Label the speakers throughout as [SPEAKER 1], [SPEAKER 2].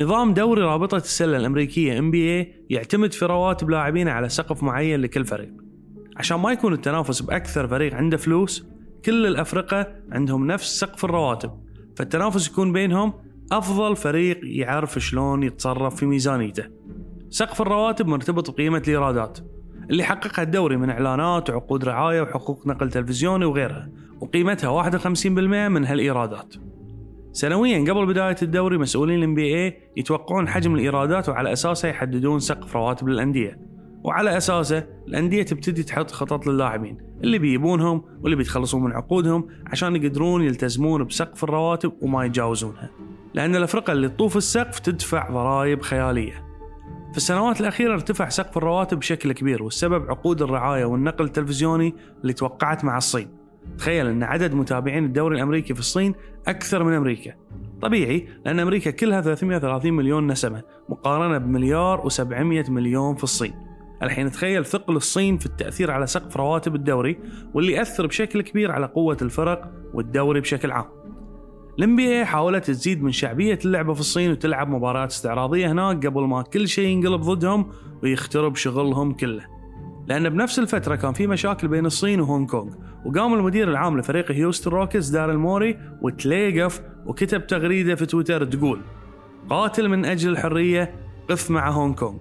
[SPEAKER 1] نظام دوري رابطة السلة الأمريكية NBA يعتمد في رواتب لاعبين على سقف معين لكل فريق. عشان ما يكون التنافس بأكثر فريق عنده فلوس كل الأفرقة عندهم نفس سقف الرواتب. فالتنافس يكون بينهم أفضل فريق يعرف شلون يتصرف في ميزانيته. سقف الرواتب مرتبط بقيمة الإيرادات اللي حققها الدوري من إعلانات وعقود رعاية وحقوق نقل تلفزيوني وغيرها وقيمتها 51% من هالإيرادات. سنويا قبل بداية الدوري مسؤولين الام بي اي يتوقعون حجم الإيرادات وعلى أساسها يحددون سقف رواتب للأندية وعلى أساسه الأندية تبتدي تحط خطط للاعبين اللي بيجيبونهم واللي بيتخلصون من عقودهم عشان يقدرون يلتزمون بسقف الرواتب وما يتجاوزونها. لأن الأفرقة اللي تطوف السقف تدفع ضرائب خيالية. في السنوات الأخيرة ارتفع سقف الرواتب بشكل كبير والسبب عقود الرعاية والنقل التلفزيوني اللي توقعت مع الصين. تخيل أن عدد متابعين الدوري الأمريكي في الصين أكثر من أمريكا. طبيعي لأن أمريكا كلها 330 مليون نسمة مقارنة بمليار و700 مليون في الصين. الحين تخيل ثقل الصين في التأثير على سقف رواتب الدوري واللي يأثر بشكل كبير على قوة الفرق والدوري بشكل عام. الام بي حاولت تزيد من شعبية اللعبة في الصين وتلعب مباريات استعراضية هناك قبل ما كل شيء ينقلب ضدهم ويخترب شغلهم كله. لأن بنفس الفترة كان في مشاكل بين الصين وهونغ كونغ وقام المدير العام لفريق هيوستن روكيتس داريل موري وتليقف وكتب تغريدة في تويتر تقول قاتل من أجل الحرية قف مع هونغ كونغ.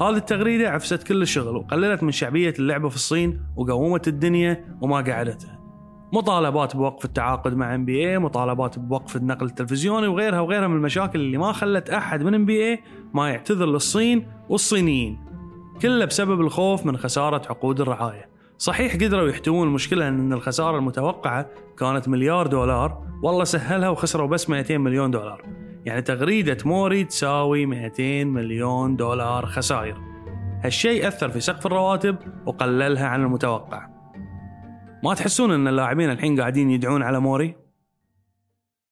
[SPEAKER 1] هذه التغريدة عفست كل الشغل وقللت من شعبية اللعبة في الصين وقومت الدنيا وما قعدتها. مطالبات بوقف التعاقد مع NBA مطالبات بوقف النقل التلفزيوني وغيرها وغيرها من المشاكل اللي ما خلت أحد من NBA ما يعتذر للصين والصينيين. كله بسبب الخوف من خسارة عقود الرعاية. صحيح قدروا يحتوون المشكلة أن الخسارة المتوقعة كانت مليار دولار والله سهلها وخسروا بس 200 مليون دولار. يعني تغريدة موري تساوي 200 مليون دولار خسائر. هالشيء أثر في سقف الرواتب وقللها عن المتوقع. ما تحسون أن اللاعبين الحين قاعدين يدعون على موري؟